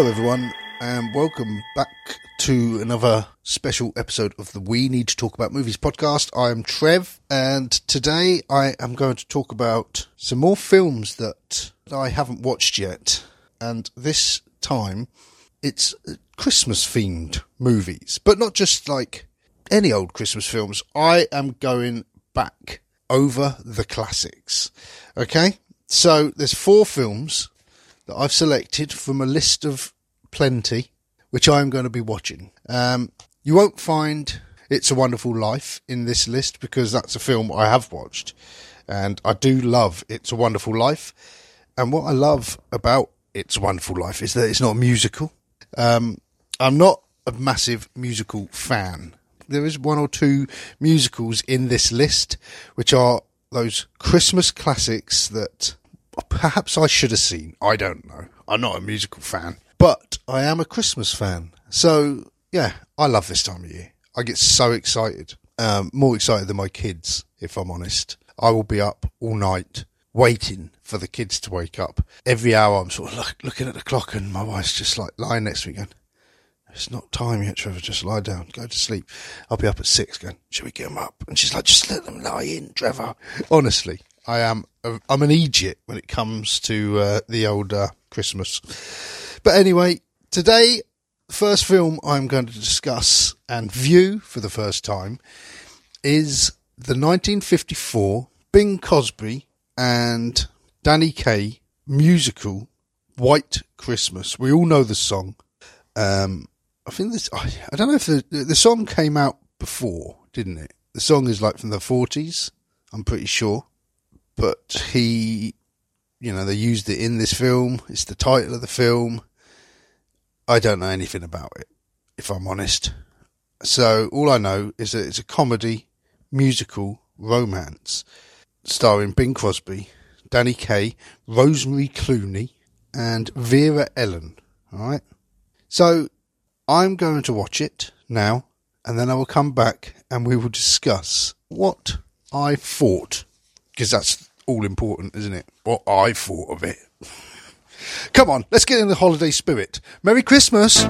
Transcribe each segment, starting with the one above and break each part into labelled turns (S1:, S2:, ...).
S1: Hello, everyone, and welcome back to another special episode of the We Need to Talk About Movies podcast. I am Trev, and today I am going to talk about some more films that I haven't watched yet. And this time, it's Christmas themed movies, but not just like any old Christmas films. I am going back over the classics. Okay? So there's four films that I've selected from a list of plenty, which I'm going to be watching. Um, you won't find It's a Wonderful Life in this list because that's a film I have watched. And I do love It's a Wonderful Life. And what I love about It's a Wonderful Life is that it's not musical. Um, I'm not a massive musical fan. There is one or two musicals in this list, which are those Christmas classics that perhaps I should have seen. I don't know. I'm not a musical fan, but I am a Christmas fan. So yeah, I love this time of year. I get so excited, um, more excited than my kids, if I'm honest. I will be up all night waiting for the kids to wake up. Every hour I'm sort of look, looking at the clock and my wife's just like lying next to me going, it's not time yet, Trevor. Just lie down, go to sleep. I'll be up at six going, should we get them up? And she's like, just let them lie in, Trevor. Honestly, I am, I'm an idiot when it comes to uh, the old uh, Christmas. But anyway, today, the first film I'm going to discuss and view for the first time is the 1954 Bing Crosby and Danny Kaye musical White Christmas. We all know the song. Um, I think this. I, I don't know if the the song came out before, didn't it? The song is like from the forties. I'm pretty sure, but he, you know, they used it in this film. It's the title of the film. I don't know anything about it, if I'm honest. So all I know is that it's a comedy, musical, romance, starring Bing Crosby, Danny Kaye, Rosemary Clooney, and Vera Ellen. All right. So I'm going to watch it now, and then I will come back and we will discuss what I thought, because that's all important, isn't it? What I thought of it. Come on, let's get in the holiday spirit. Merry Christmas!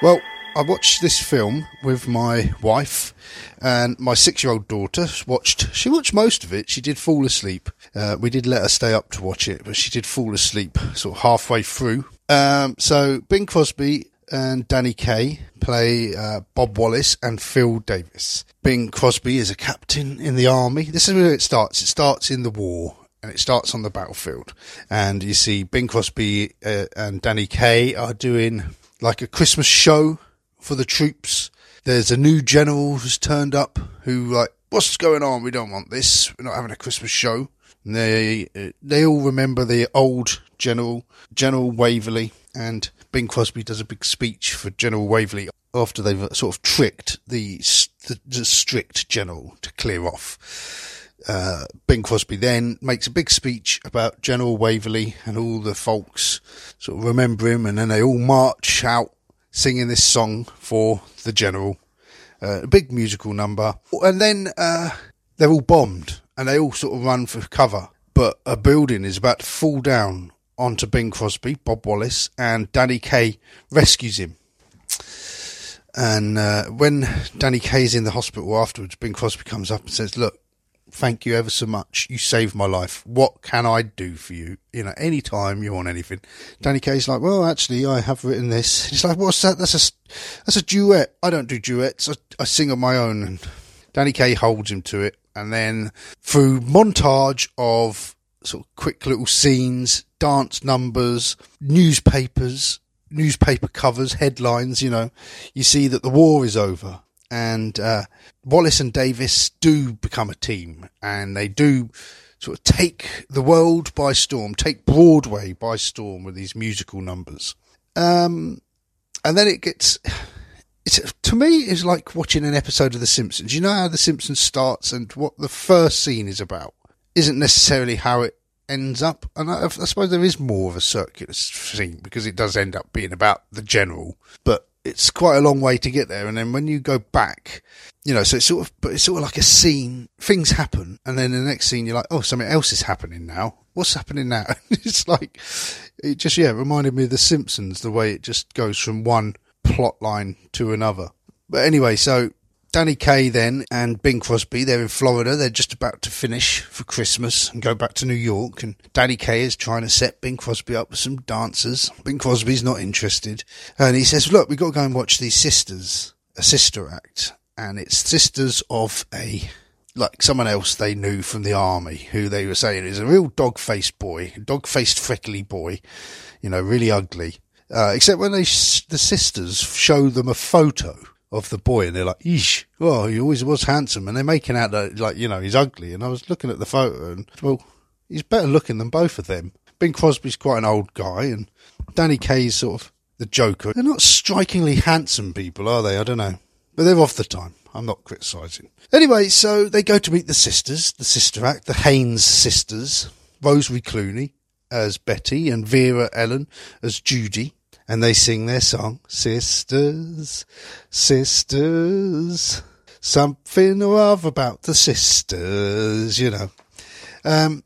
S1: Well, I watched this film with my wife and my six-year-old daughter. Watched. She watched most of it. She did fall asleep. Uh, we did let her stay up to watch it, but she did fall asleep sort of halfway through. Um, so Bing Crosby and Danny Kaye play uh, Bob Wallace and Phil Davis. Bing Crosby is a captain in the army. This is where it starts. It starts in the war. And it starts on the battlefield, and you see Bing Crosby uh, and Danny Kaye are doing like a Christmas show for the troops. There's a new general who's turned up who like, what's going on? We don't want this. We're not having a Christmas show. And they they all remember the old general, General Waverly, and Bing Crosby does a big speech for General Waverly after they've sort of tricked the the, the strict general to clear off. Uh, Bing Crosby then makes a big speech about General Waverly and all the folks sort of remember him, and then they all march out singing this song for the general. Uh, a big musical number, and then uh, they're all bombed, and they all sort of run for cover. But a building is about to fall down onto Bing Crosby, Bob Wallace, and Danny Kaye rescues him. And uh, when Danny Kaye's in the hospital afterwards, Bing Crosby comes up and says, "Look, thank you ever so much. You saved my life. What can I do for you? You know, any time you want anything. Danny Kaye's like, well, actually, I have written this. He's like, what's that? That's a, that's a duet. I don't do duets. I, I sing on my own. And Danny Kaye holds him to it. And then through montage of sort of quick little scenes, dance numbers, newspapers, newspaper covers, headlines, you know, you see that the war is over and uh, Wallace and Davis do become a team, and they do sort of take the world by storm, take Broadway by storm with these musical numbers. Um, and then it gets. It's, to me, it's like watching an episode of The Simpsons. You know how The Simpsons starts and what the first scene is about isn't necessarily how it ends up. And I, I suppose there is more of a circular scene because it does end up being about the general. But it's quite a long way to get there. And then when you go back, you know, so it's sort of, but it's sort of like a scene. Things happen, and then the next scene, you're like, oh, something else is happening now. what's happening now? it's like, it just, yeah, it reminded me of The Simpsons, the way it just goes from one plot line to another. But anyway, so Danny Kaye then and Bing Crosby, they're in Florida. They're just about to finish for Christmas and go back to New York. And Danny Kaye is trying to set Bing Crosby up with some dancers. Bing Crosby's not interested. And he says, look, we've got to go and watch these sisters, a sister act. And it's sisters of a, like someone else they knew from the army who they were saying is a real dog-faced boy, dog-faced freckly boy, you know, really ugly. Uh, except when they, the sisters show them a photo of the boy, and they're like, "Eesh, oh, he always was handsome," and they're making out that like you know he's ugly. And I was looking at the photo, and well, he's better looking than both of them. Bing Crosby's quite an old guy, and Danny Kaye's sort of the Joker. They're not strikingly handsome people, are they? I don't know, but they're off the time. I'm not criticising. Anyway, so they go to meet the sisters, the sister act, the Haynes sisters, Rosemary Clooney as Betty and Vera Ellen as Judy and they sing their song, Sisters, Sisters, something or about the sisters, you know. Um,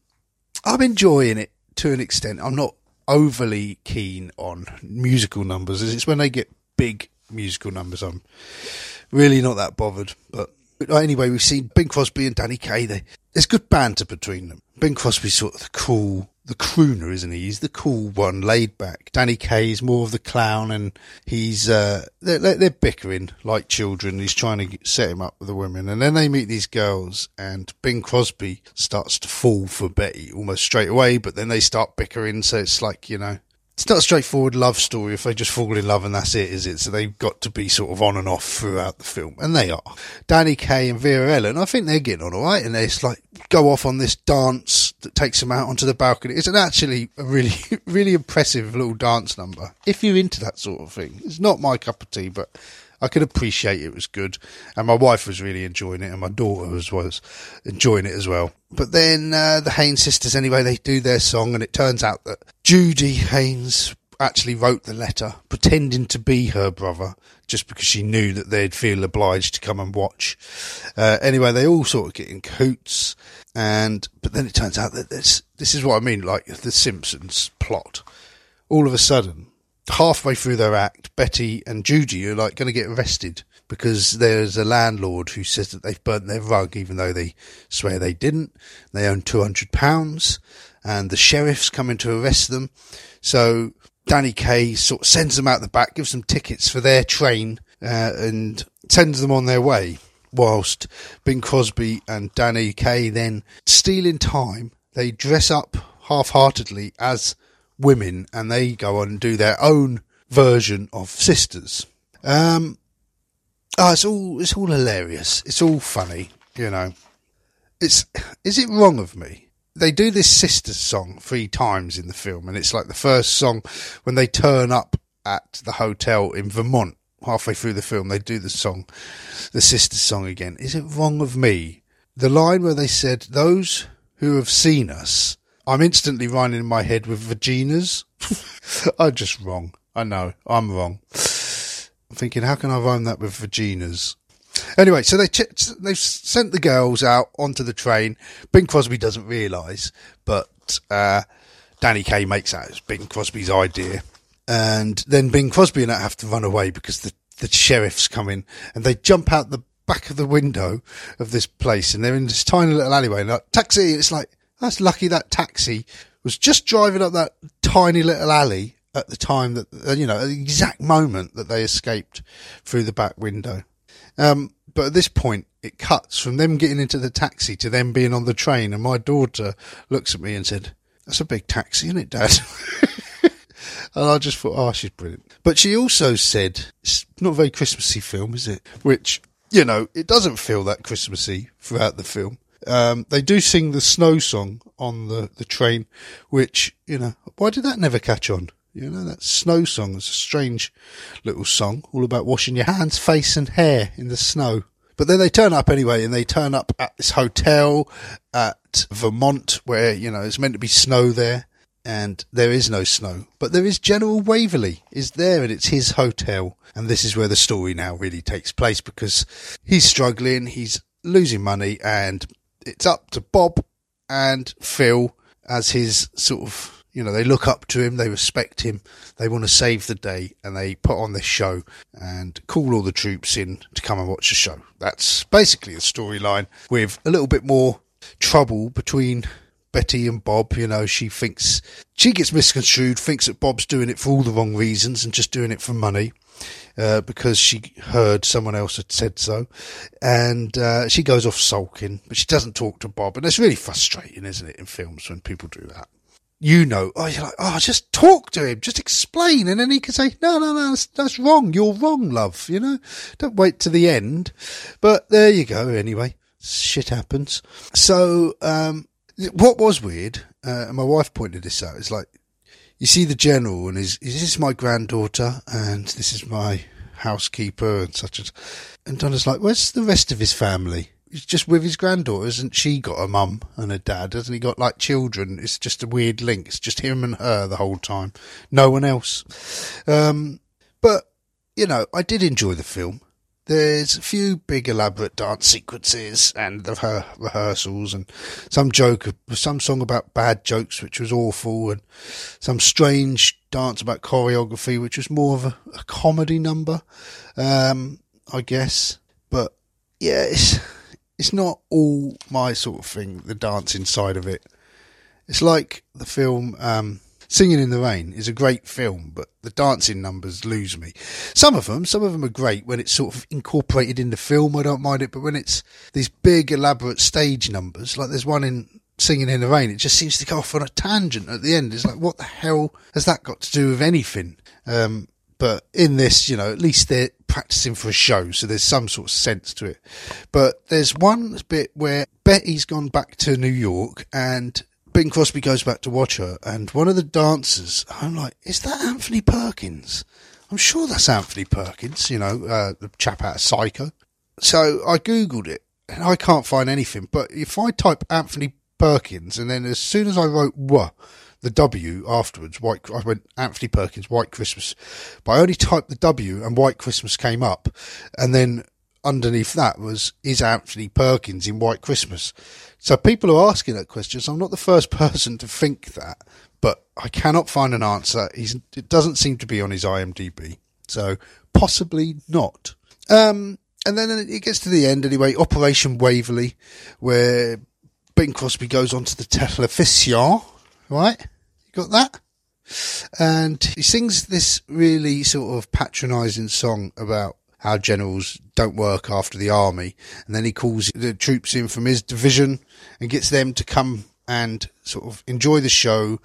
S1: I'm enjoying it to an extent. I'm not overly keen on musical numbers. It's when they get big musical numbers, I'm really not that bothered. But anyway, we've seen Bing Crosby and Danny Kaye. They, there's good banter between them. Bing Crosby's sort of the cool, the crooner, isn't he? He's the cool one, laid back. Danny Kaye's more of the clown, and he's uh, they're, they're bickering like children. He's trying to set him up with the women, and then they meet these girls, and Bing Crosby starts to fall for Betty almost straight away, but then they start bickering, so it's like you know it's not a straightforward love story if they just fall in love and that's it, is it? So they've got to be sort of on and off throughout the film, and they are. Danny Kaye and Vera Ellen, I think they're getting on all right, and they just like go off on this dance that takes them out onto the balcony. It's an actually a really, really impressive little dance number. If you're into that sort of thing, it's not my cup of tea, but I could appreciate it was good, and my wife was really enjoying it, and my daughter was was enjoying it as well. But then uh, the Haynes sisters, anyway, they do their song, and it turns out that Judy Haynes actually wrote the letter, pretending to be her brother, just because she knew that they'd feel obliged to come and watch. Uh, anyway, they all sort of get in coots, and but then it turns out that this this is what I mean, like the Simpsons plot. All of a sudden, halfway through their act, Betty and Judy are like going to get arrested because there's a landlord who says that they've burnt their rug, even though they swear they didn't. They own two hundred pounds, and the sheriff's coming to arrest them. So Danny Kaye sort of sends them out the back, gives them tickets for their train, uh, and sends them on their way. Whilst Bing Crosby and Danny Kaye then steal in time, they dress up half-heartedly as women and they go on and do their own version of Sisters. Um, oh, it's all it's all hilarious. It's all funny, you know. It's is it wrong of me? They do this Sisters song three times in the film, and it's like the first song when they turn up at the hotel in Vermont. Halfway through the film, they do the song, the Sisters song again. Is it wrong of me? The line where they said, "Those who have seen us I'm instantly running in my head with vaginas. I'm just wrong. I know. I'm wrong. I'm thinking, how can I rhyme that with vaginas? Anyway, so they they've sent the girls out onto the train. Bing Crosby doesn't realise, but uh, Danny Kaye makes out it's Bing Crosby's idea, and then Bing Crosby and I have to run away because the the sheriff's coming, and they jump out the back of the window of this place, and they're in this tiny little alleyway, and like taxi. It's like that's lucky that taxi was just driving up that tiny little alley at the time that, uh, you know, at the exact moment that they escaped through the back window. Um, but at this point, it cuts from them getting into the taxi to them being on the train. And my daughter looks at me and said, That's a big taxi, isn't it, Dad? and I just thought, Oh, she's brilliant. But she also said, It's not a very Christmassy film, is it? Which, you know, it doesn't feel that Christmassy throughout the film. Um, they do sing the snow song on the, the train, which, you know, why did that never catch on? You know, that snow song is a strange little song, all about washing your hands, face and hair in the snow. But then they turn up anyway, and they turn up at this hotel at Vermont where, you know, it's meant to be snow there, and there is no snow. But there is General Waverly is there, and it's his hotel. And this is where the story now really takes place because he's struggling, he's losing money, and it's up to Bob and Phil as his sort of you know, they look up to him, they respect him, they want to save the day, and they put on this show and call all the troops in to come and watch the show. That's basically the storyline with a little bit more trouble between Betty and Bob. You know, she thinks she gets misconstrued, thinks that Bob's doing it for all the wrong reasons and just doing it for money. Uh, because she heard someone else had said so, and uh, she goes off sulking, but she doesn't talk to Bob, and it's really frustrating, isn't it, in films when people do that? you know, oh, you're like, oh, just talk to him, just explain. And then he can say, no, no, no, that's, that's wrong. You're wrong, love. You know, don't wait to the end. But there you go. Anyway, shit happens. So, um, what was weird, uh, and my wife pointed this out, is like, you see the general and he's, this my granddaughter and this is my housekeeper and such and, and Donna's like, where's the rest of his family? he's just with his granddaughter, hasn't she got a mum and a dad? Hasn't he got like children? It's just a weird link. It's just him and her the whole time. No one else. Um, but, you know, I did enjoy the film. There's a few big elaborate dance sequences and the her rehearsals and some joke, some song about bad jokes, which was awful and some strange dance about choreography, which was more of a, a comedy number, um, I guess. But yeah, it's, it's not all my sort of thing, the dancing side of it. It's like the film um, Singing in the Rain is a great film, but the dancing numbers lose me. Some of them, some of them are great when it's sort of incorporated in the film. I don't mind it, but when it's these big elaborate stage numbers, like there's one in Singing in the Rain, it just seems to go off on a tangent at the end. It's like, what the hell has that got to do with anything? Um, but in this, you know, at least they're practicing for a show, so there's some sort of sense to it. But there's one bit where Betty's gone back to New York and Bing Crosby goes back to watch her, and one of the dancers, I'm like, is that Anthony Perkins? I'm sure that's Anthony Perkins, you know, uh, the chap out of Psycho. So I googled it, and I can't find anything. But if I type Anthony Perkins, and then as soon as I wrote "wah," the W afterwards. White, I went Anthony Perkins, White Christmas, but I only typed the W and White Christmas came up, and then underneath that was is Anthony Perkins in White Christmas. So people are asking that question. So I'm not the first person to think that, but I cannot find an answer. He's, it doesn't seem to be on his IMDb, so possibly not. Um, and then it gets to the end anyway. Operation Waverly, where Bing Crosby goes on to the television right? You got that? And he sings this really sort of patronising song about how generals don't work after the army. And then he calls the troops in from his division and gets them to come and sort of enjoy the show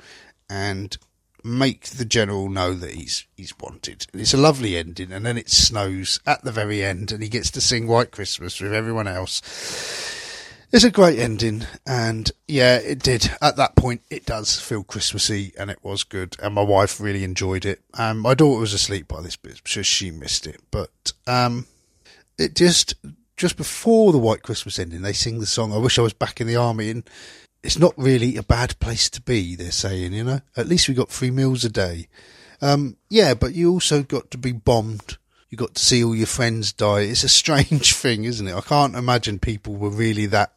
S1: and make the general know that he's he's wanted. And it's a lovely ending, and then it snows at the very end, and he gets to sing White Christmas with everyone else. It's a great ending, and yeah, it did. At that point, it does feel Christmassy, and it was good. And my wife really enjoyed it. And my daughter was asleep by this bit, so she missed it. But um, it just just before the White Christmas ending, they sing the song "I Wish I Was Back in the Army," and it's not really a bad place to be. They're saying, you know, at least we got three meals a day. Um, yeah, but you also got to be bombed you got to see all your friends die. It's a strange thing, isn't it? I can't imagine people were really that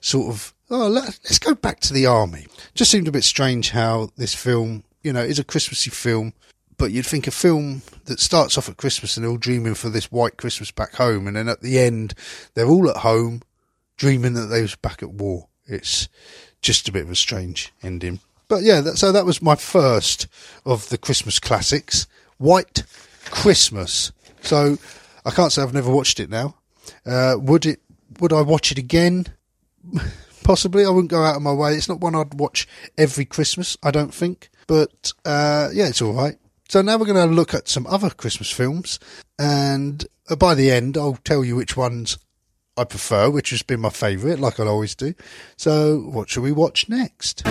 S1: sort of, oh, let, us go back to the army. Just seemed a bit strange how this film, you know, is a Christmassy film, but you'd think a film that starts off at Christmas and they're all dreaming for this white Christmas back home, and then at the end, they're all at home dreaming that they was back at war. It's just a bit of a strange ending. But yeah, that, so that was my first of the Christmas classics, White Christmas. So I can't say I've never watched it now. Uh, would it? Would I watch it again? Possibly. I wouldn't go out of my way. It's not one I'd watch every Christmas. I don't think. But uh, yeah, it's all right. So now we're going to look at some other Christmas films, and uh, by the end, I'll tell you which ones I prefer, which has been my favourite, like I always do. So, what shall we watch next?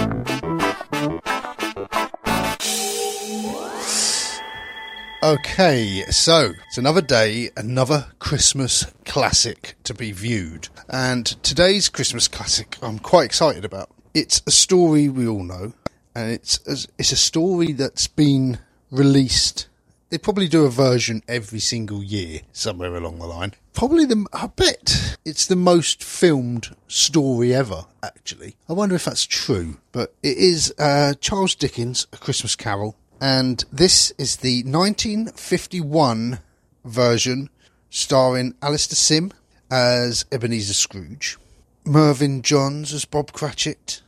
S1: Okay, so it's another day, another Christmas classic to be viewed. And today's Christmas classic I'm quite excited about. It's a story we all know, and it's it's a story that's been released they probably do a version every single year somewhere along the line. Probably the, I bet it's the most filmed story ever, actually. I wonder if that's true, but it is uh, Charles Dickens' A Christmas Carol, and this is the 1951 version starring Alastair Sim as Ebenezer Scrooge, Mervyn Johns as Bob Cratchit,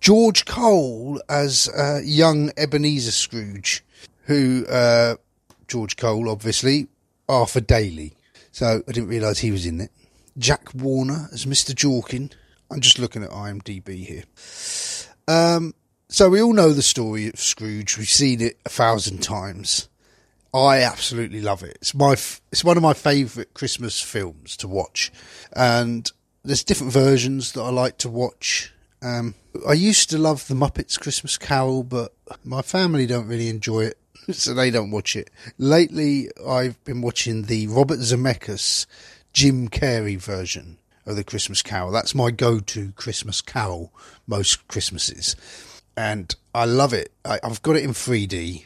S1: George Cole as uh, young Ebenezer Scrooge, who uh, George Cole, obviously, Arthur Daley. So I didn't realise he was in it. Jack Warner as Mr. Jorkin. I'm just looking at IMDb here. Um, so we all know the story of Scrooge. We've seen it a thousand times. I absolutely love it. It's my it's one of my favourite Christmas films to watch, and there's different versions that I like to watch. Um, I used to love the Muppets Christmas Carol, but my family don't really enjoy it, so they don't watch it. Lately, I've been watching the Robert Zemeckis Jim Carrey version of the Christmas Carol. That's my go-to Christmas Carol most Christmases, and I love it. I, I've got it in 3D.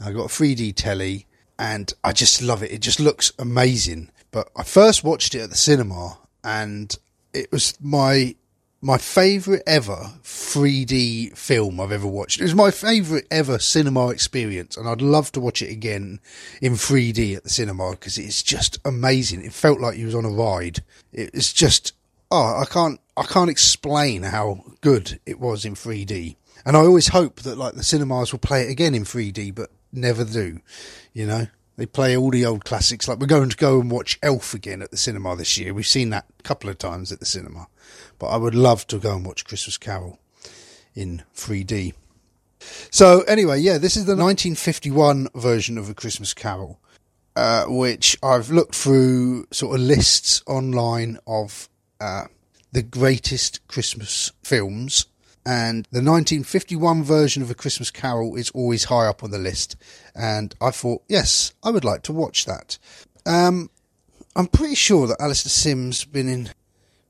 S1: I've got a 3D telly and I just love it. It just looks amazing. But I first watched it at the cinema and it was my my favourite ever 3D film I've ever watched. It was my favourite ever cinema experience, and I'd love to watch it again in 3D at the cinema because it's just amazing. It felt like you was on a ride. It's just oh, I can't I can't explain how good it was in 3D. And I always hope that like the cinemas will play it again in 3D, but never do. You know, they play all the old classics. Like we're going to go and watch Elf again at the cinema this year. We've seen that a couple of times at the cinema, but I would love to go and watch Christmas Carol in 3D. So anyway, yeah, this is the 1951 version of A Christmas Carol, uh, which I've looked through sort of lists online of uh, the greatest Christmas films and the 1951 version of A Christmas Carol is always high up on the list. And I thought, yes, I would like to watch that. Um, I'm pretty sure that Alastair Sim's been in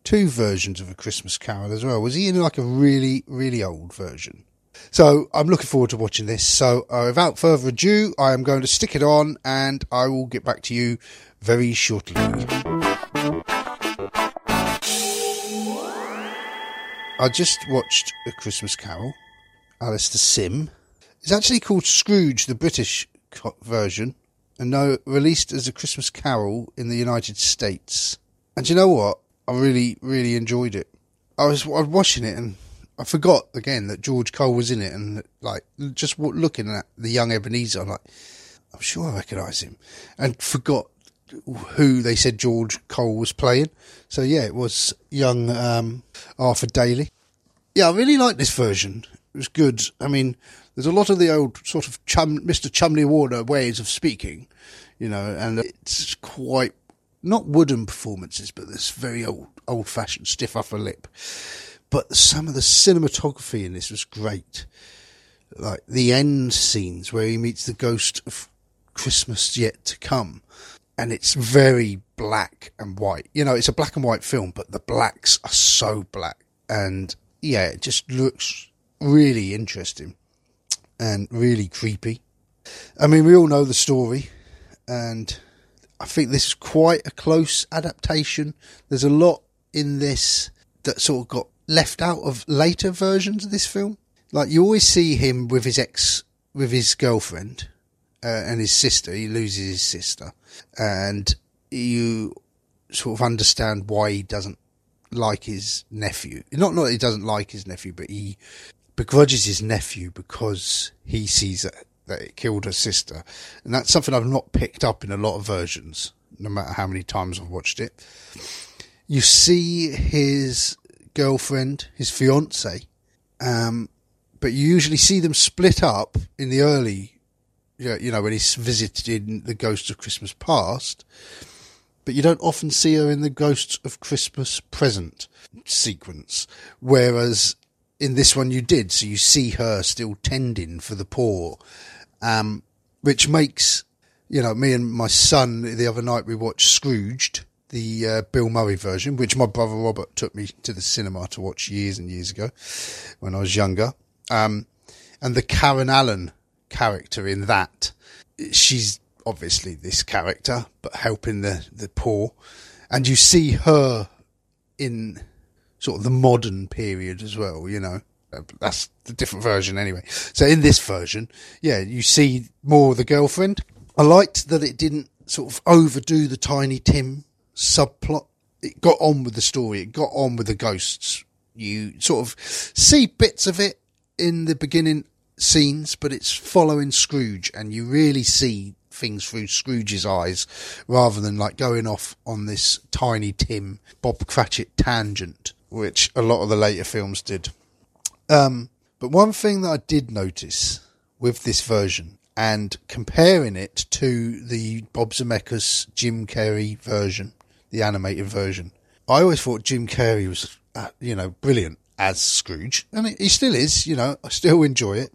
S1: two versions of A Christmas Carol as well. Was he in like a really, really old version? So I'm looking forward to watching this. So uh, without further ado, I am going to stick it on and I will get back to you very shortly. I just watched A Christmas Carol, Alastair Sim. It's actually called Scrooge, the British version, and now released as A Christmas Carol in the United States. And you know what? I really, really enjoyed it. I was, I was watching it and I forgot again that George Cole was in it, and like just looking at the young Ebenezer, I'm like, I'm sure I recognise him, and forgot who they said George Cole was playing. So yeah, it was young um, Arthur Daley. Yeah, I really like this version. It was good. I mean, there's a lot of the old sort of chum, Mr. Chumley Warner ways of speaking, you know, and it's quite not wooden performances, but this very old, old fashioned stiff upper lip. But some of the cinematography in this was great. Like the end scenes where he meets the ghost of Christmas yet to come and it's very black and white. You know, it's a black and white film, but the blacks are so black. And yeah, it just looks really interesting and really creepy. I mean, we all know the story, and I think this is quite a close adaptation. There's a lot in this that sort of got left out of later versions of this film. Like, you always see him with his ex, with his girlfriend, uh, and his sister. He loses his sister, and you sort of understand why he doesn't like his nephew. Not not that he doesn't like his nephew, but he begrudges his nephew because he sees that, that it killed her sister, and that's something I've not picked up in a lot of versions, no matter how many times I've watched it. You see his girlfriend, his fiance, um, but you usually see them split up in the early you know, when he's visited in the Ghosts of Christmas Past, but you don't often see her in the Ghosts of Christmas Present sequence. Whereas in this one you did, so you see her still tending for the poor, um, which makes, you know, me and my son the other night we watched Scrooged, the uh, Bill Murray version, which my brother Robert took me to the cinema to watch years and years ago when I was younger. Um, and the Karen Allen character in that. She's obviously this character, but helping the, the poor. And you see her in sort of the modern period as well, you know. Uh, That's the different version anyway. So in this version, yeah, you see more of the girlfriend. I liked that it didn't sort of overdo the Tiny Tim subplot. It got on with the story. It got on with the ghosts. You sort of see bits of it in the beginning scenes, but it's following Scrooge and you really see things through Scrooge's eyes rather than like going off on this Tiny Tim Bob Cratchit tangent, which a lot of the later films did. Um, but one thing that I did notice with this version and comparing it to the Bob Zemeckis Jim Carrey version, the animated version, I always thought Jim Carrey was, uh, you know, brilliant as Scrooge, and he still is. You know, I still enjoy it,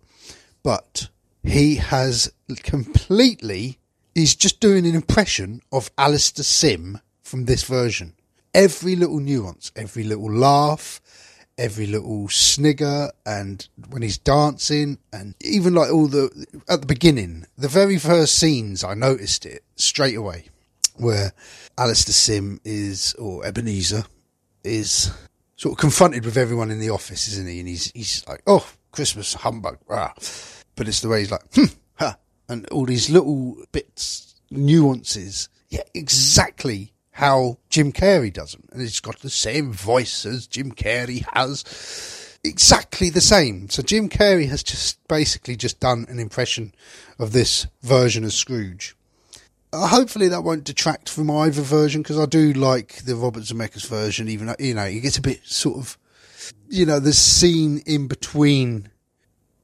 S1: but he has completely. He's just doing an impression of Alastair Sim from this version. Every little nuance, every little laugh, every little snigger and when he's dancing and even like all the at the beginning the very first scenes i noticed it straight away where alastair sim is or ebenezer is sort of confronted with everyone in the office isn't he and he's he's like oh christmas humbug rah. but it's the way he's like hmm, and all these little bits nuances yeah exactly how Jim Carrey does them. And it's got the same voice as Jim Carrey has. Exactly the same. So Jim Carrey has just basically just done an impression of this version of Scrooge. Uh, hopefully that won't detract from either version because I do like the Robert Zemeckis version. Even you know, it gets a bit sort of, you know, the scene in between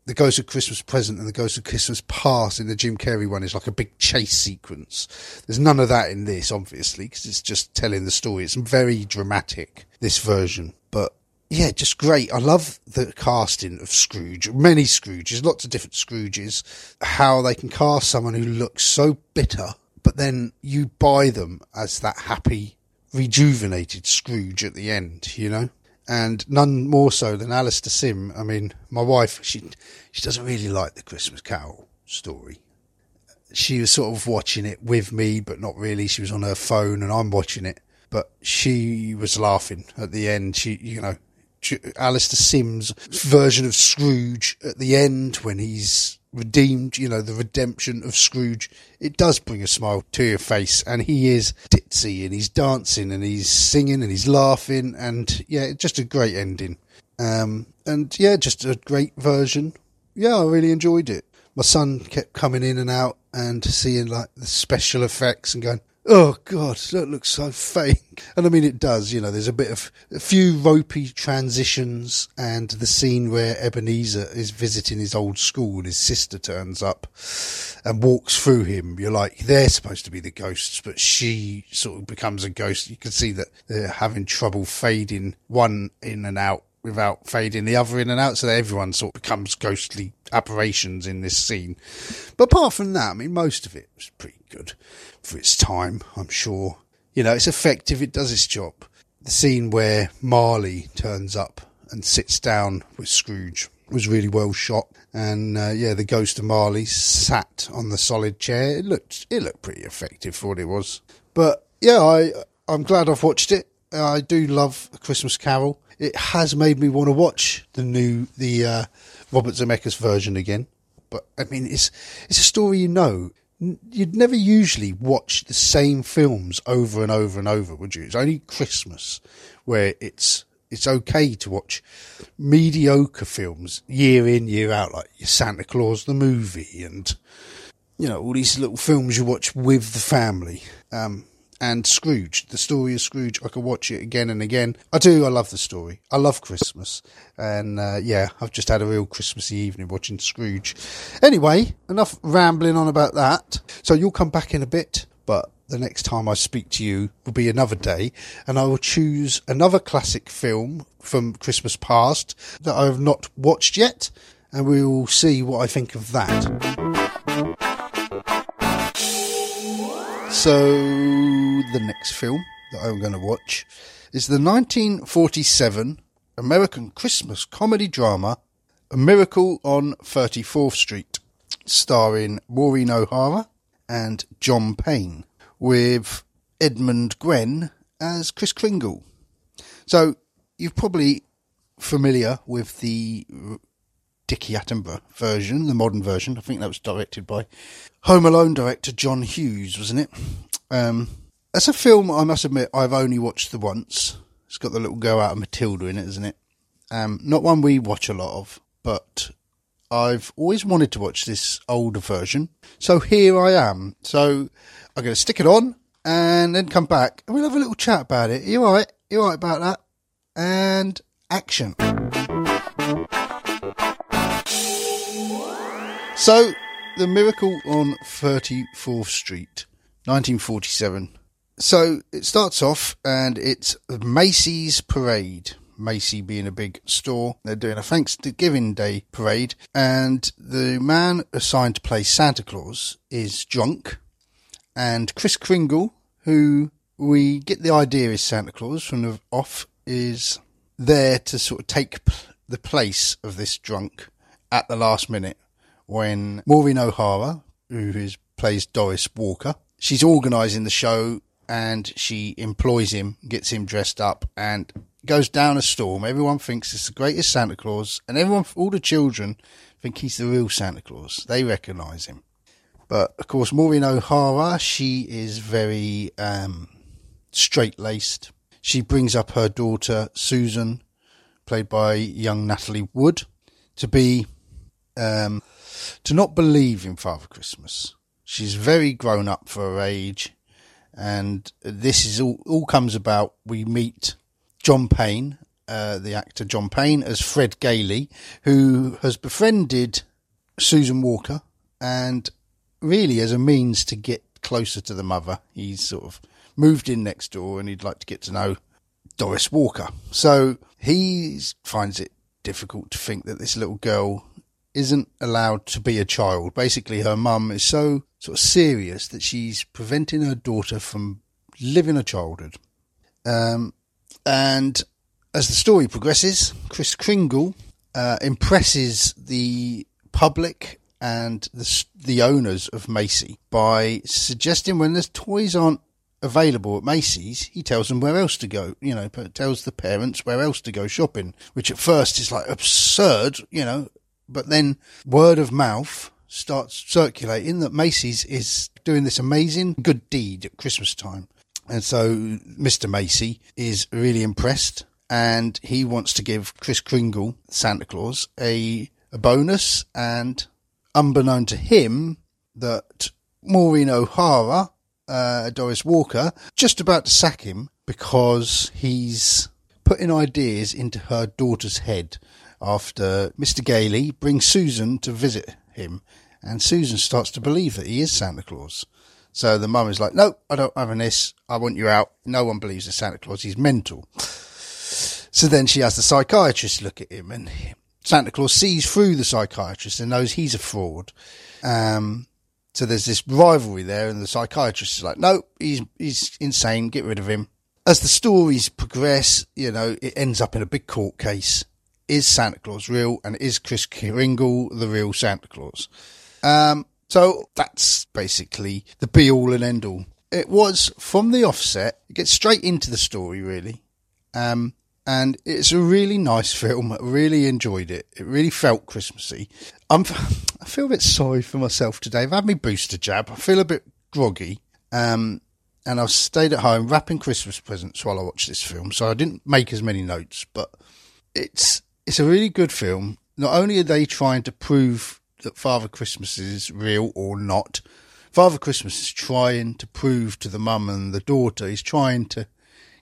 S1: the Ghost of Christmas Present and the Ghost of Christmas Past in the Jim Carrey one is like a big chase sequence. There's none of that in this, obviously, because it's just telling the story. It's very dramatic, this version. But yeah, just great. I love the casting of Scrooge. Many Scrooges, lots of different Scrooges. How they can cast someone who looks so bitter, but then you buy them as that happy, rejuvenated Scrooge at the end, you know? And none more so than Alastair Sim. I mean, my wife, she she doesn't really like the Christmas Carol story. She was sort of watching it with me, but not really. She was on her phone, and I'm watching it. But she was laughing at the end. She, you know, Alastair Sim's version of Scrooge at the end when he's redeemed, you know, the redemption of Scrooge, it does bring a smile to your face. And he is ditzy and he's dancing and he's singing and he's laughing. And yeah, just a great ending. Um, and yeah, just a great version. Yeah, I really enjoyed it. My son kept coming in and out and seeing like the special effects and going, oh god, that looks so fake. And I mean, it does. You know, there's a bit of a few ropey transitions, and the scene where Ebenezer is visiting his old school and his sister turns up and walks through him. You're like, they're supposed to be the ghosts, but she sort of becomes a ghost. You can see that they're having trouble fading one in and out without fading the other in and out, so that everyone sort of becomes ghostly apparitions in this scene. But apart from that, I mean, most of it was pretty good for its time, I'm sure. You know, it's effective, it does its job. The scene where Marley turns up and sits down with Scrooge was really well shot. And uh, yeah, the ghost of Marley sat on the solid chair. It looked it looked pretty effective for what it was. But yeah, I I'm glad I've watched it. I do love A Christmas Carol. It has made me want to watch the new the uh, Robert Zemeckis version again. But I mean, it's it's a story you know you'd never usually watch the same films over and over and over, would you? It's only Christmas where it's it's okay to watch mediocre films year in year out, like Santa Claus the movie, and you know all these little films you watch with the family. Um, and Scrooge, the story of Scrooge. I could watch it again and again. I do. I love the story. I love Christmas, and uh, yeah, I've just had a real Christmassy evening watching Scrooge. Anyway, enough rambling on about that. So you'll come back in a bit, but the next time I speak to you will be another day, and I will choose another classic film from Christmas past that I have not watched yet, and we will see what I think of that. So, the next film that I'm going to watch is the 1947 American Christmas comedy drama A Miracle on 34th Street, starring Maureen O'Hara and John Payne, with Edmund Gwenn as Kris Kringle. So you're probably familiar with the Dickie Attenborough version, the modern version. I think that was directed by Home Alone director John Hughes, wasn't it? Um, that's a film I must admit I've only watched the once. It's got the little go out of Matilda in it, isn't it? Um, not one we watch a lot of, but I've always wanted to watch this older version. So here I am. So I'm going to stick it on and then come back and we'll have a little chat about it. You alright? You alright about that? And action. So, The Miracle on 34th Street, 1947. So, it starts off and it's Macy's Parade. Macy being a big store. They're doing a Thanksgiving Day parade, and the man assigned to play Santa Claus is drunk, and Kris Kringle, who we get the idea is Santa Claus from the off, is there to sort of take the place of this drunk at the last minute when Maureen O'Hara, who is, plays Doris Walker, she's organising the show and she employs him, gets him dressed up, and goes down a storm. Everyone thinks it's the greatest Santa Claus, and everyone, all the children, think he's the real Santa Claus. They recognise him. But of course, Maureen O'Hara, she is very um, straight laced. She brings up her daughter Susan, played by young Natalie Wood, to be um, to not believe in Father Christmas. She's very grown up for her age, and this is all all comes about. We meet John Payne, uh, the actor John Payne, as Fred Gailey, who has befriended Susan Walker, and really as a means to get closer to the mother, he's sort of moved in next door, and he'd like to get to know Doris Walker. So he finds it difficult to think that this little girl isn't allowed to be a child. Basically, her mum is so sort of serious that she's preventing her daughter from living a childhood. Um, and as the story progresses, Kris Kringle uh, impresses the public and the, the owners of Macy by suggesting when the toys aren't available at Macy's, he tells them where else to go. You know, tells the parents where else to go shopping, which at first is like absurd, you know, but then word of mouth starts circulating that Macy's is doing this amazing good deed at Christmas time. And so Mr. Macy is really impressed and he wants to give Kris Kringle, Santa Claus, a, a bonus. And unbeknown to him, that Maureen O'Hara, uh, Doris Walker, just about to sack him because he's putting ideas into her daughter's head after Mr. Gailey brings Susan to visit him, and Susan starts to believe that he is Santa Claus. So the mum is like, "No, I don't have this. I want you out." No one believes in Santa Claus. He's mental. So then she has the psychiatrist look at him, and Santa Claus sees through the psychiatrist and knows he's a fraud. Um, so there's this rivalry there, and the psychiatrist is like, "No, he's he's insane. Get rid of him." As the stories progress, you know, it ends up in a big court case, is Santa Claus real and is Kris Kringle the real Santa Claus? Um, so that's basically the be all and end all. It was from the offset, it gets straight into the story really. Um, and it's a really nice film. I really enjoyed it. It really felt Christmassy. I'm, I feel a bit sorry for myself today. I've had my booster jab. I feel a bit groggy. Um, and I've stayed at home wrapping Christmas presents while I watched this film. So I didn't make as many notes, but it's it's a really good film. Not only are they trying to prove that Father Christmas is real or not, Father Christmas is trying to prove to the mum and the daughter, he's trying to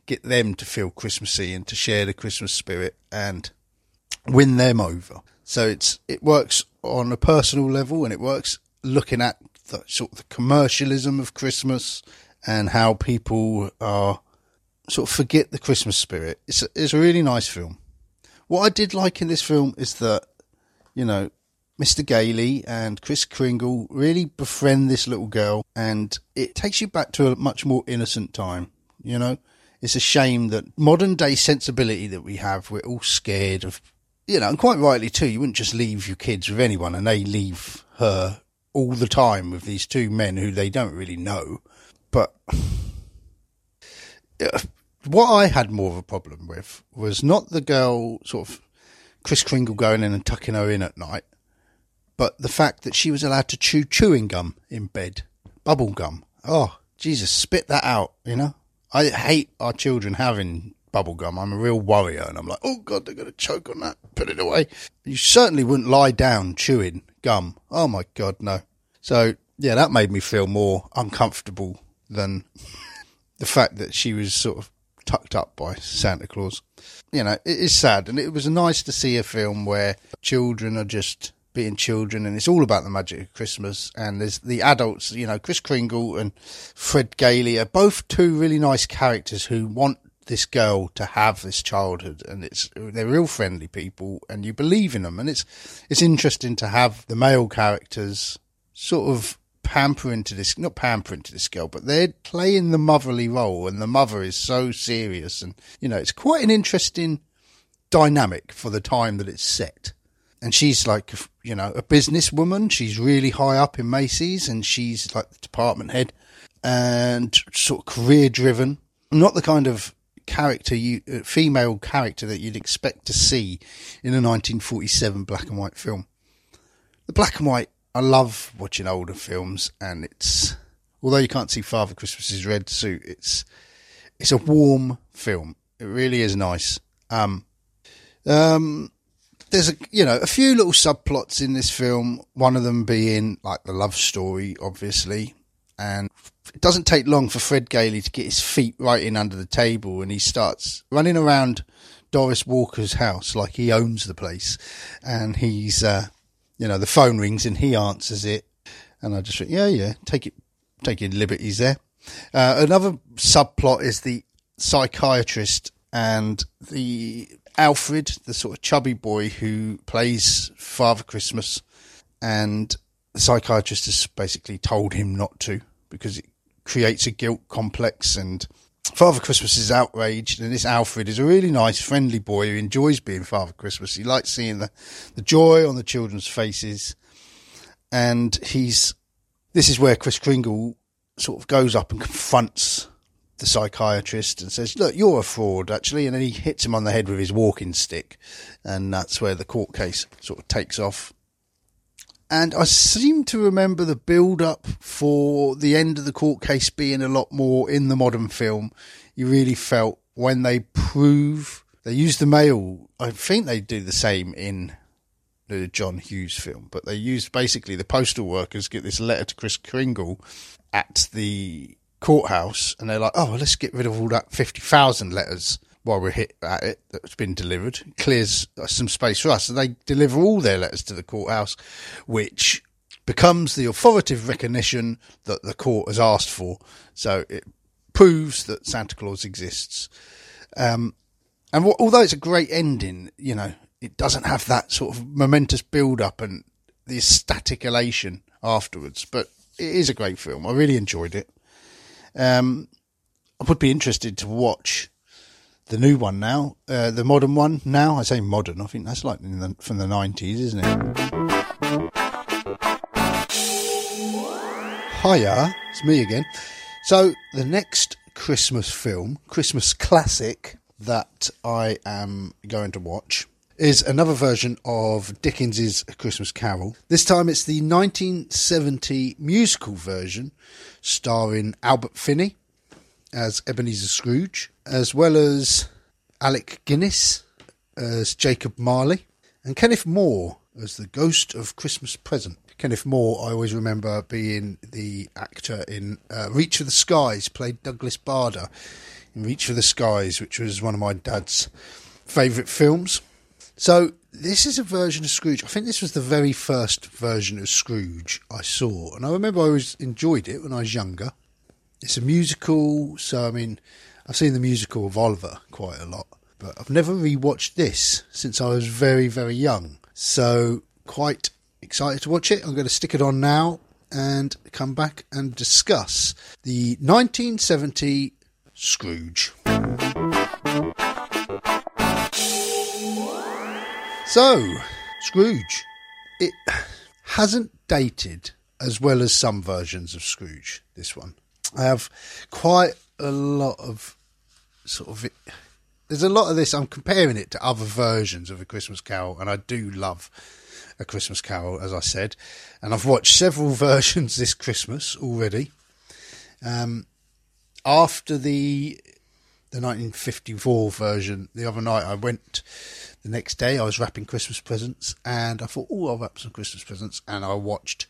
S1: get them to feel Christmassy and to share the Christmas spirit and win them over. So it's it works on a personal level and it works looking at the sort of the commercialism of Christmas and how people are sort of forget the Christmas spirit. It's a, it's a really nice film. What I did like in this film is that, you know, Mr. Gailey and Kris Kringle really befriend this little girl, and it takes you back to a much more innocent time. You know, it's a shame that modern day sensibility that we have, we're all scared of, you know, and quite rightly too. You wouldn't just leave your kids with anyone, and they leave her all the time with these two men who they don't really know. But what I had more of a problem with was not the girl sort of Kris Kringle going in and tucking her in at night, but the fact that she was allowed to chew chewing gum in bed, bubble gum. Oh, Jesus, spit that out, you know? I hate our children having bubble gum. I'm a real warrior and I'm like, oh God, they're going to choke on that. Put it away. You certainly wouldn't lie down chewing gum. Oh my God, no. So yeah, that made me feel more uncomfortable than the fact that she was sort of tucked up by Santa Claus. You know, it is sad, and it was nice to see a film where children are just being children, and it's all about the magic of Christmas. And there's the adults, you know, Kris Kringle and Fred Gailey are both two really nice characters who want this girl to have this childhood and it's they're real friendly people and you believe in them and it's it's interesting to have the male characters sort of pampering to this, not pampering to this girl, but they're playing the motherly role, and the mother is so serious, and you know, it's quite an interesting dynamic for the time that it's set. And she's like, you know, a businesswoman. She's really high up in Macy's, and she's like the department head, and sort of career driven. Not the kind of character you, uh, female character that you'd expect to see in a 1947 black and white film. The black and white I love watching older films, and it's although you can't see Father Christmas's red suit, it's it's a warm film. It really is nice. Um, um, there's a you know a few little subplots in this film. One of them being like the love story, obviously, and it doesn't take long for Fred Gailey to get his feet right in under the table, and he starts running around Doris Walker's house like he owns the place, and he's uh, you know, the phone rings and he answers it. And I just yeah, yeah, take it, taking liberties there. Uh, another subplot is the psychiatrist and the Alfred, the sort of chubby boy who plays Father Christmas. And the psychiatrist has basically told him not to because it creates a guilt complex and Father Christmas is outraged, and this Alfred is a really nice, friendly boy who enjoys being Father Christmas. He likes seeing the, the joy on the children's faces, and he's. This is where Kris Kringle sort of goes up and confronts the psychiatrist and says, "Look, you're a fraud, actually," and then he hits him on the head with his walking stick, and that's where the court case sort of takes off. And I seem to remember the build up for the end of the court case being a lot more in the modern film. You really felt when they prove they use the mail. I think they do the same in the John Hughes film, but they use basically the postal workers get this letter to Kris Kringle at the courthouse, and they're like, "Oh, let's get rid of all that fifty thousand letters." While we're hit at it that's been delivered clears some space for us. They deliver all their letters to the courthouse, which becomes the authoritative recognition that the court has asked for. So it proves that Santa Claus exists. Um, and w- although it's a great ending, you know, it doesn't have that sort of momentous build up and the ecstatic elation afterwards. But it is a great film. I really enjoyed it. Um, I would be interested to watch the new one now, uh, the modern one now. I say modern. I think that's like the, from the nineties, isn't it? Hiya, it's me again. So the next Christmas film, Christmas classic that I am going to watch is another version of Dickens's Christmas Carol. This time it's the 1970 musical version starring Albert Finney as Ebenezer Scrooge, as well as Alec Guinness as Jacob Marley, and Kenneth More as the Ghost of Christmas Present. Kenneth More, I always remember being the actor in uh, Reach for the Skies, played Douglas Bader in Reach for the Skies, which was one of my dad's favourite films. So this is a version of Scrooge. I think this was the very first version of Scrooge I saw, and I remember I always enjoyed it when I was younger. It's a musical, so I mean, I've seen the musical of Oliver quite a lot, but I've never rewatched this since I was very, very young. So quite excited to watch it. I'm going to stick it on now and come back and discuss the 1970 Scrooge. So, Scrooge, it hasn't dated as well as some versions of Scrooge. This one, I have quite a lot of sort of. It, there's a lot of this. I'm comparing it to other versions of A Christmas Carol, and I do love A Christmas Carol, as I said. And I've watched several versions this Christmas already. Um, after the the 1954 version, the other night I went. The next day, I was wrapping Christmas presents, and I thought, "Oh, I'll wrap some Christmas presents," and I watched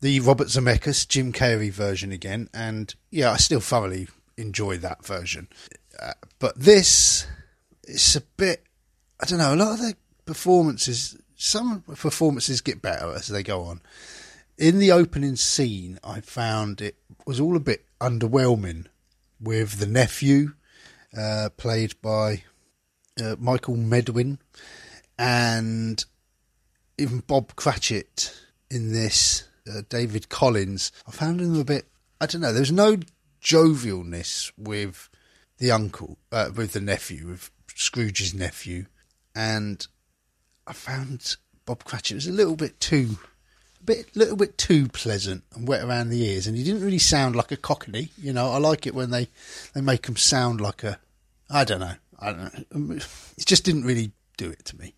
S1: the Robert Zemeckis Jim Carrey version again, and yeah, I still thoroughly enjoy that version. Uh, but this, it's a bit. I don't know. A lot of the performances, some performances get better as they go on. In the opening scene, I found it was all a bit underwhelming with the nephew, uh, played by uh, Michael Medwin, and even Bob Cratchit in this, uh, David Collings. I found him a bit. I don't know. There's no jovialness with the uncle, uh, with the nephew, with Scrooge's nephew, and I found Bob Cratchit was a little bit too, a bit, little bit too pleasant and wet around the ears, and he didn't really sound like a cockney. You know, I like it when they they make him sound like a, I don't know, I don't know. It just didn't really do it to me.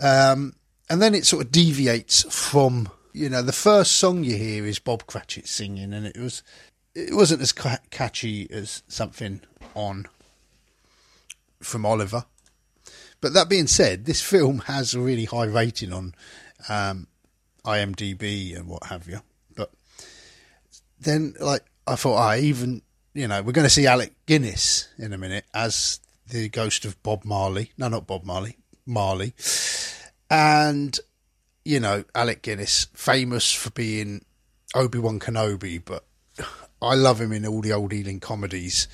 S1: Um, and then it sort of deviates from, you know, the first song you hear is Bob Cratchit singing, and it was it wasn't as ca- catchy as something on from Oliver. But that being said, this film has a really high rating on um, IMDb and what have you. But then, like, I thought, I ah, even, you know, we're going to see Alec Guinness in a minute as the ghost of Bob Marley. No, not Bob Marley, Marley. And, you know, Alec Guinness, famous for being Obi Wan Kenobi, but I love him in all the old Ealing comedies.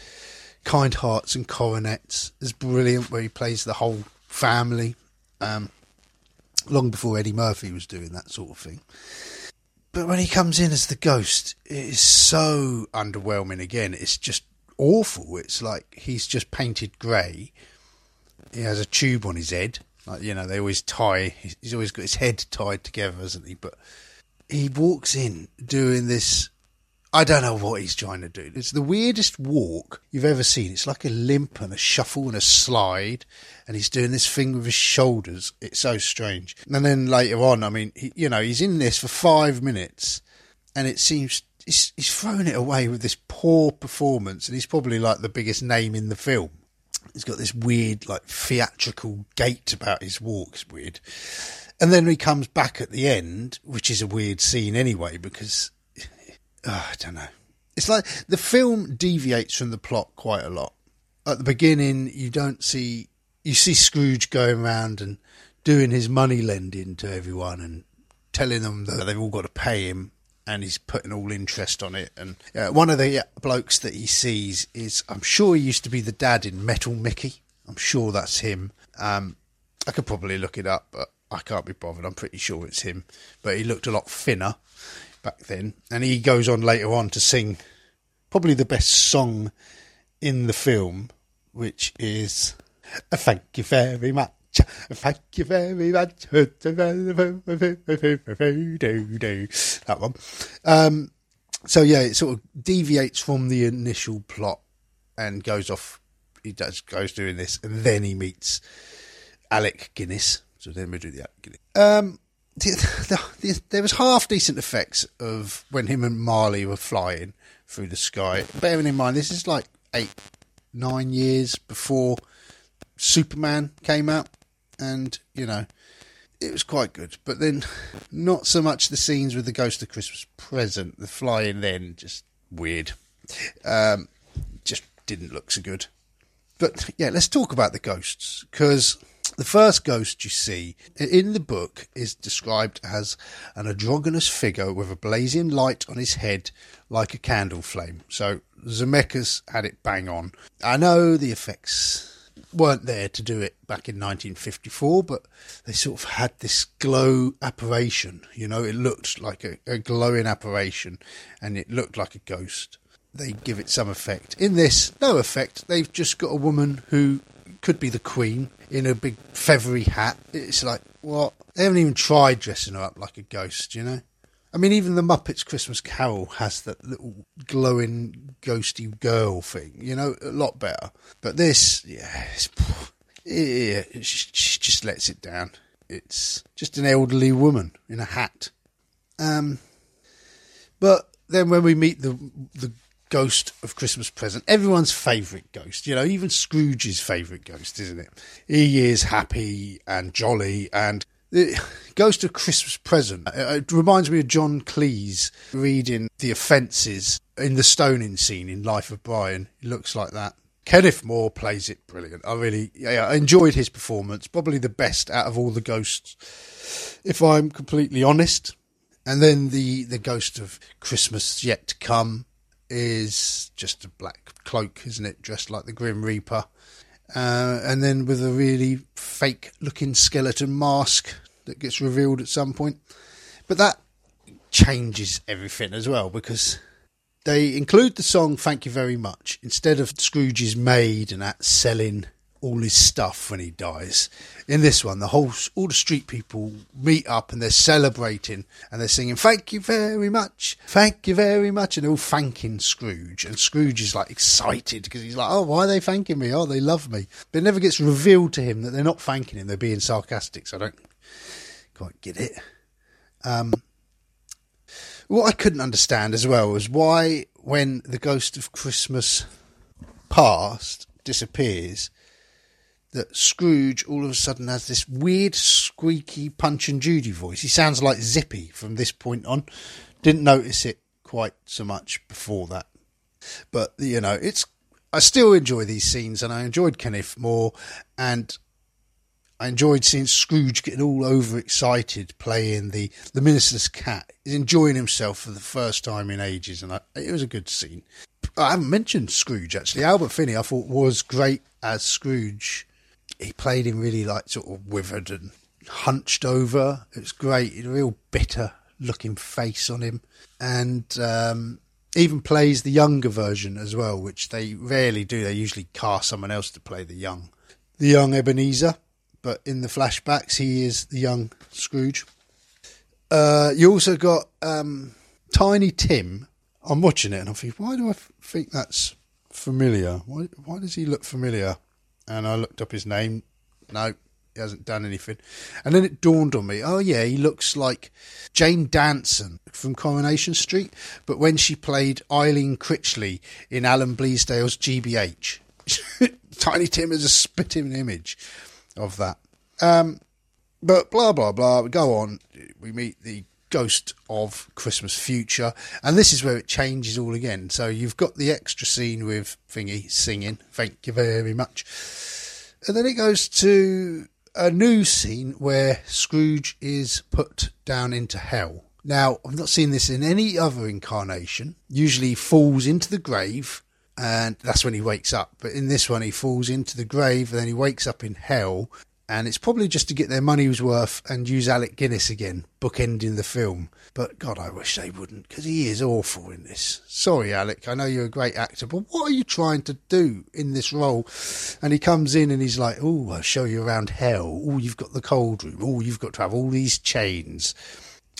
S1: Kind Hearts and Coronets is brilliant, where he plays the whole family. Um, long before Eddie Murphy was doing that sort of thing. But when he comes in as the ghost, it is so underwhelming again. It's just awful. It's like he's just painted grey. He has a tube on his head. Like, you know, they always tie, he's always got his head tied together, hasn't he? But he walks in doing this I don't know what he's trying to do. It's the weirdest walk you've ever seen. It's like a limp and a shuffle and a slide, and he's doing this thing with his shoulders. It's so strange. And then later on, I mean, he, you know, he's in this for five minutes, and it seems he's, he's thrown it away with this poor performance, and he's probably like the biggest name in the film. He's got this weird, like theatrical gait about his walk. It's weird. And then he comes back at the end, which is a weird scene anyway, because oh, I don't know. It's like the film deviates from the plot quite a lot. At the beginning, you don't see you see Scrooge going around and doing his money lending to everyone and telling them that they've all got to pay him and he's putting all interest on it. And uh, one of the blokes that he sees is, I'm sure he used to be the dad in Metal Mickey. I'm sure that's him. Um, I could probably look it up, but I can't be bothered. I'm pretty sure it's him. But he looked a lot thinner back then. And he goes on later on to sing probably the best song in the film, which is A Thank You Very Much. Thank you very much. That one. Um, so yeah, it sort of deviates from the initial plot and goes off. He does goes doing this, and then he meets Alec Guinness. So then we do the Alec Guinness. Um, the, the, there was half decent effects of when him and Marley were flying through the sky. Bearing in mind, this is like eight, nine years before Superman came out, and you know, it was quite good. But then, not so much the scenes with the Ghost of Christmas Present. The flying then just weird. Um, just didn't look so good. But yeah, let's talk about the ghosts because the first ghost you see in the book is described as an androgynous figure with a blazing light on his head like a candle flame. So Zemeckis had it bang on. I know the effects weren't there to do it back in 1954, but they sort of had this glow apparition. You know, it looked like a, a glowing apparition and it looked like a ghost they give it some effect. In this, no effect. They've just got a woman who could be the Queen in a big feathery hat. It's like, what? They haven't even tried dressing her up like a ghost, you know? I mean, even the Muppets Christmas Carol has that little glowing ghosty girl thing, you know, a lot better. But this, yeah, it's, yeah, she just lets it down. It's just an elderly woman in a hat. Um, but then when we meet the the ghost of Christmas present, everyone's favourite ghost, you know, even Scrooge's favourite ghost, isn't it? He is happy and jolly and the Ghost of Christmas Present. Uh, uh, it reminds me of John Cleese reading The Offences in the stoning scene in Life of Brian. It looks like that. Kenneth More plays it brilliant. I really yeah, I enjoyed his performance. Probably the best out of all the ghosts, if I'm completely honest. And then the, the Ghost of Christmas Yet to Come is just a black cloak, isn't it? Dressed like the Grim Reaper. Uh, and then with a really fake looking skeleton mask that gets revealed at some point. But that changes everything as well because they include the song Thank You Very Much instead of Scrooge's maid and that selling all his stuff when he dies. In this one, the whole all the street people meet up and they're celebrating and they're singing "Thank you very much, thank you very much," and they're all thanking Scrooge. And Scrooge is like excited because he's like, "Oh, why are they thanking me? Oh, they love me." But it never gets revealed to him that they're not thanking him; they're being sarcastic. So I don't quite get it. Um, what I couldn't understand as well was why, when the ghost of Christmas past disappears, that Scrooge all of a sudden has this weird, squeaky Punch and Judy voice. He sounds like Zippy from this point on. Didn't notice it quite so much before that. But, you know, it's. I still enjoy these scenes and I enjoyed Kenneth More and I enjoyed seeing Scrooge getting all overexcited playing the, the minister's cat. He's enjoying himself for the first time in ages and I, it was a good scene. I haven't mentioned Scrooge actually. Albert Finney I thought was great as Scrooge he played him really like sort of withered and hunched over. It was great. A real bitter looking face on him, and um, even plays the younger version as well, which they rarely do. They usually cast someone else to play the young, the young Ebenezer. But in the flashbacks, he is the young Scrooge. Uh, you also got um, Tiny Tim. I'm watching it and I'm thinking, why do I think that's familiar? Why, why does he look familiar? And I looked up his name. No, he hasn't done anything. And then it dawned on me, oh yeah, he looks like Jane Danson from Coronation Street, but when she played Eileen Critchley in Alan Bleasdale's GBH. Tiny Tim is a spitting image of that. Um, but blah blah blah. We go on. We meet the ghost of Christmas Future. And this is where it changes all again. So you've got the extra scene with Thingy singing, thank you very much. And then it goes to a new scene where Scrooge is put down into hell. Now, I've not seen this in any other incarnation. Usually he falls into the grave and that's when he wakes up. But in this one, he falls into the grave and then he wakes up in hell and it's probably just to get their money's worth and use Alec Guinness again, bookending the film. But God, I wish they wouldn't, because he is awful in this. Sorry, Alec, I know you're a great actor, but what are you trying to do in this role? And he comes in and he's like, "Oh, I'll show you around hell. Oh, you've got the cold room. Oh, you've got to have all these chains."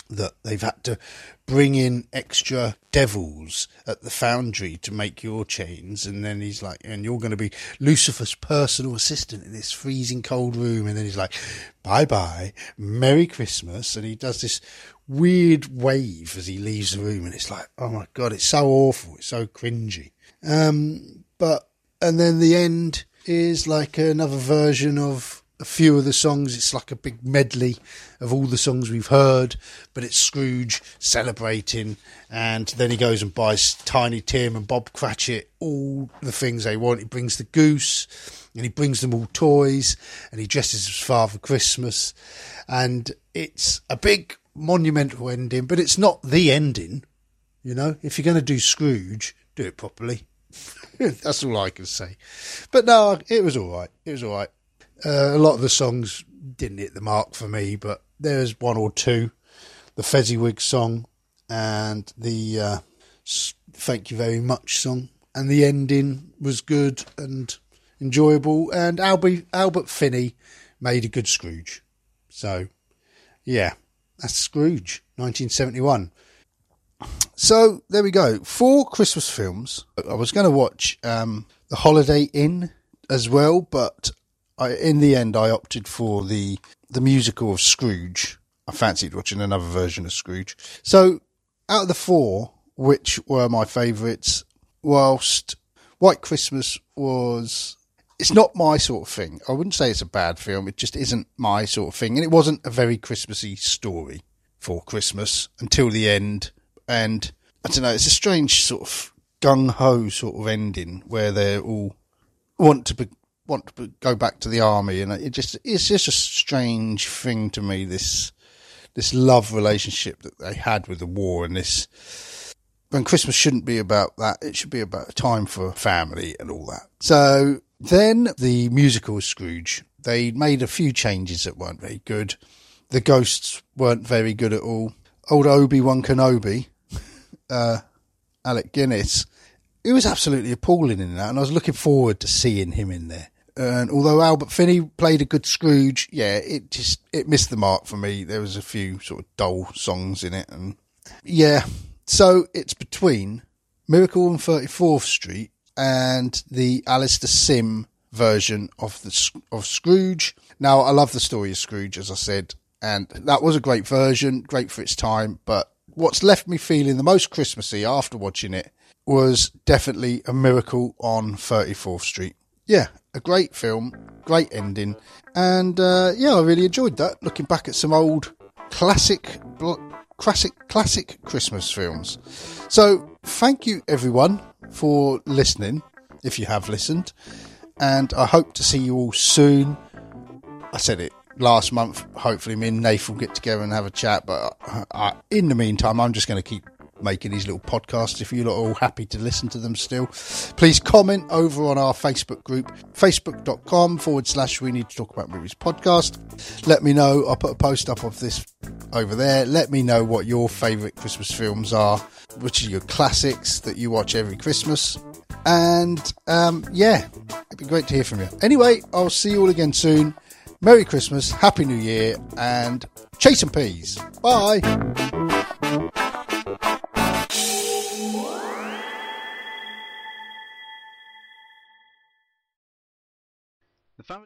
S1: That they've had to bring in extra devils at the foundry to make your chains. And then he's like, and you're going to be Lucifer's personal assistant in this freezing cold room. And then he's like, bye bye, Merry Christmas. And he does this weird wave as he leaves the room. And it's like, oh my God, it's so awful. It's so cringy. Um, but, and then the end is like another version of a few of the songs. It's like a big medley of all the songs we've heard, but it's Scrooge celebrating, and then he goes and buys Tiny Tim and Bob Cratchit all the things they want. He brings the goose, and he brings them all toys, and he dresses as Father Christmas, and it's a big monumental ending, but it's not the ending. You know, if you're going to do Scrooge, do it properly. That's all I can say. But no, it was all right. It was all right. Uh, a lot of the songs didn't hit the mark for me, but there's one or two. The Fezziwig song and the uh, Thank You Very Much song. And the ending was good and enjoyable. And Albie, Albert Finney made a good Scrooge. So, yeah, that's Scrooge, 1971. So there we go. Four Christmas films. I was going to watch um, The Holiday Inn as well, but I, in the end, I opted for the the musical of Scrooge. I fancied watching another version of Scrooge. So out of the four, which were my favourites, whilst White Christmas was. It's not my sort of thing. I wouldn't say it's a bad film. It just isn't my sort of thing. And it wasn't a very Christmassy story for Christmas until the end. And I don't know, it's a strange sort of gung ho sort of ending where they all want to be, want to go back to the army, and it just it's just a strange thing to me. This this love relationship that they had with the war, and this when Christmas shouldn't be about that. It should be about time for family and all that. So then the musical Scrooge. They made a few changes that weren't very good. The ghosts weren't very good at all. Old Obi Wan Kenobi, uh, Alec Guinness, he was absolutely appalling in that, and I was looking forward to seeing him in there. And although Albert Finney played a good Scrooge, yeah, it just it missed the mark for me. There was a few sort of dull songs in it, and yeah, so it's between Miracle on 34th Street and the Alastair Sim version of the of Scrooge. Now, I love the story of Scrooge, as I said, and that was a great version, great for its time. But what's left me feeling the most Christmassy after watching it was definitely a Miracle on 34th Street. Yeah, a great film, great ending, and uh, yeah, I really enjoyed that. Looking back at some old classic, classic, classic Christmas films. So, thank you everyone for listening, if you have listened, and I hope to see you all soon. I said it last month. Hopefully, me and Nath will get together and have a chat. But I, I, in the meantime, I'm just going to keep making these little podcasts. If you're all happy to listen to them still, please comment over on our Facebook group, facebook.com forward slash we need to talk about movies podcast. Let me know. I'll put a post up of this over there. Let me know what your favourite Christmas films are, which are your classics that you watch every Christmas. And um, yeah, it'd be great to hear from you. Anyway, I'll see you all again soon. Merry Christmas, Happy New Year, and chase some peas. Bye. Family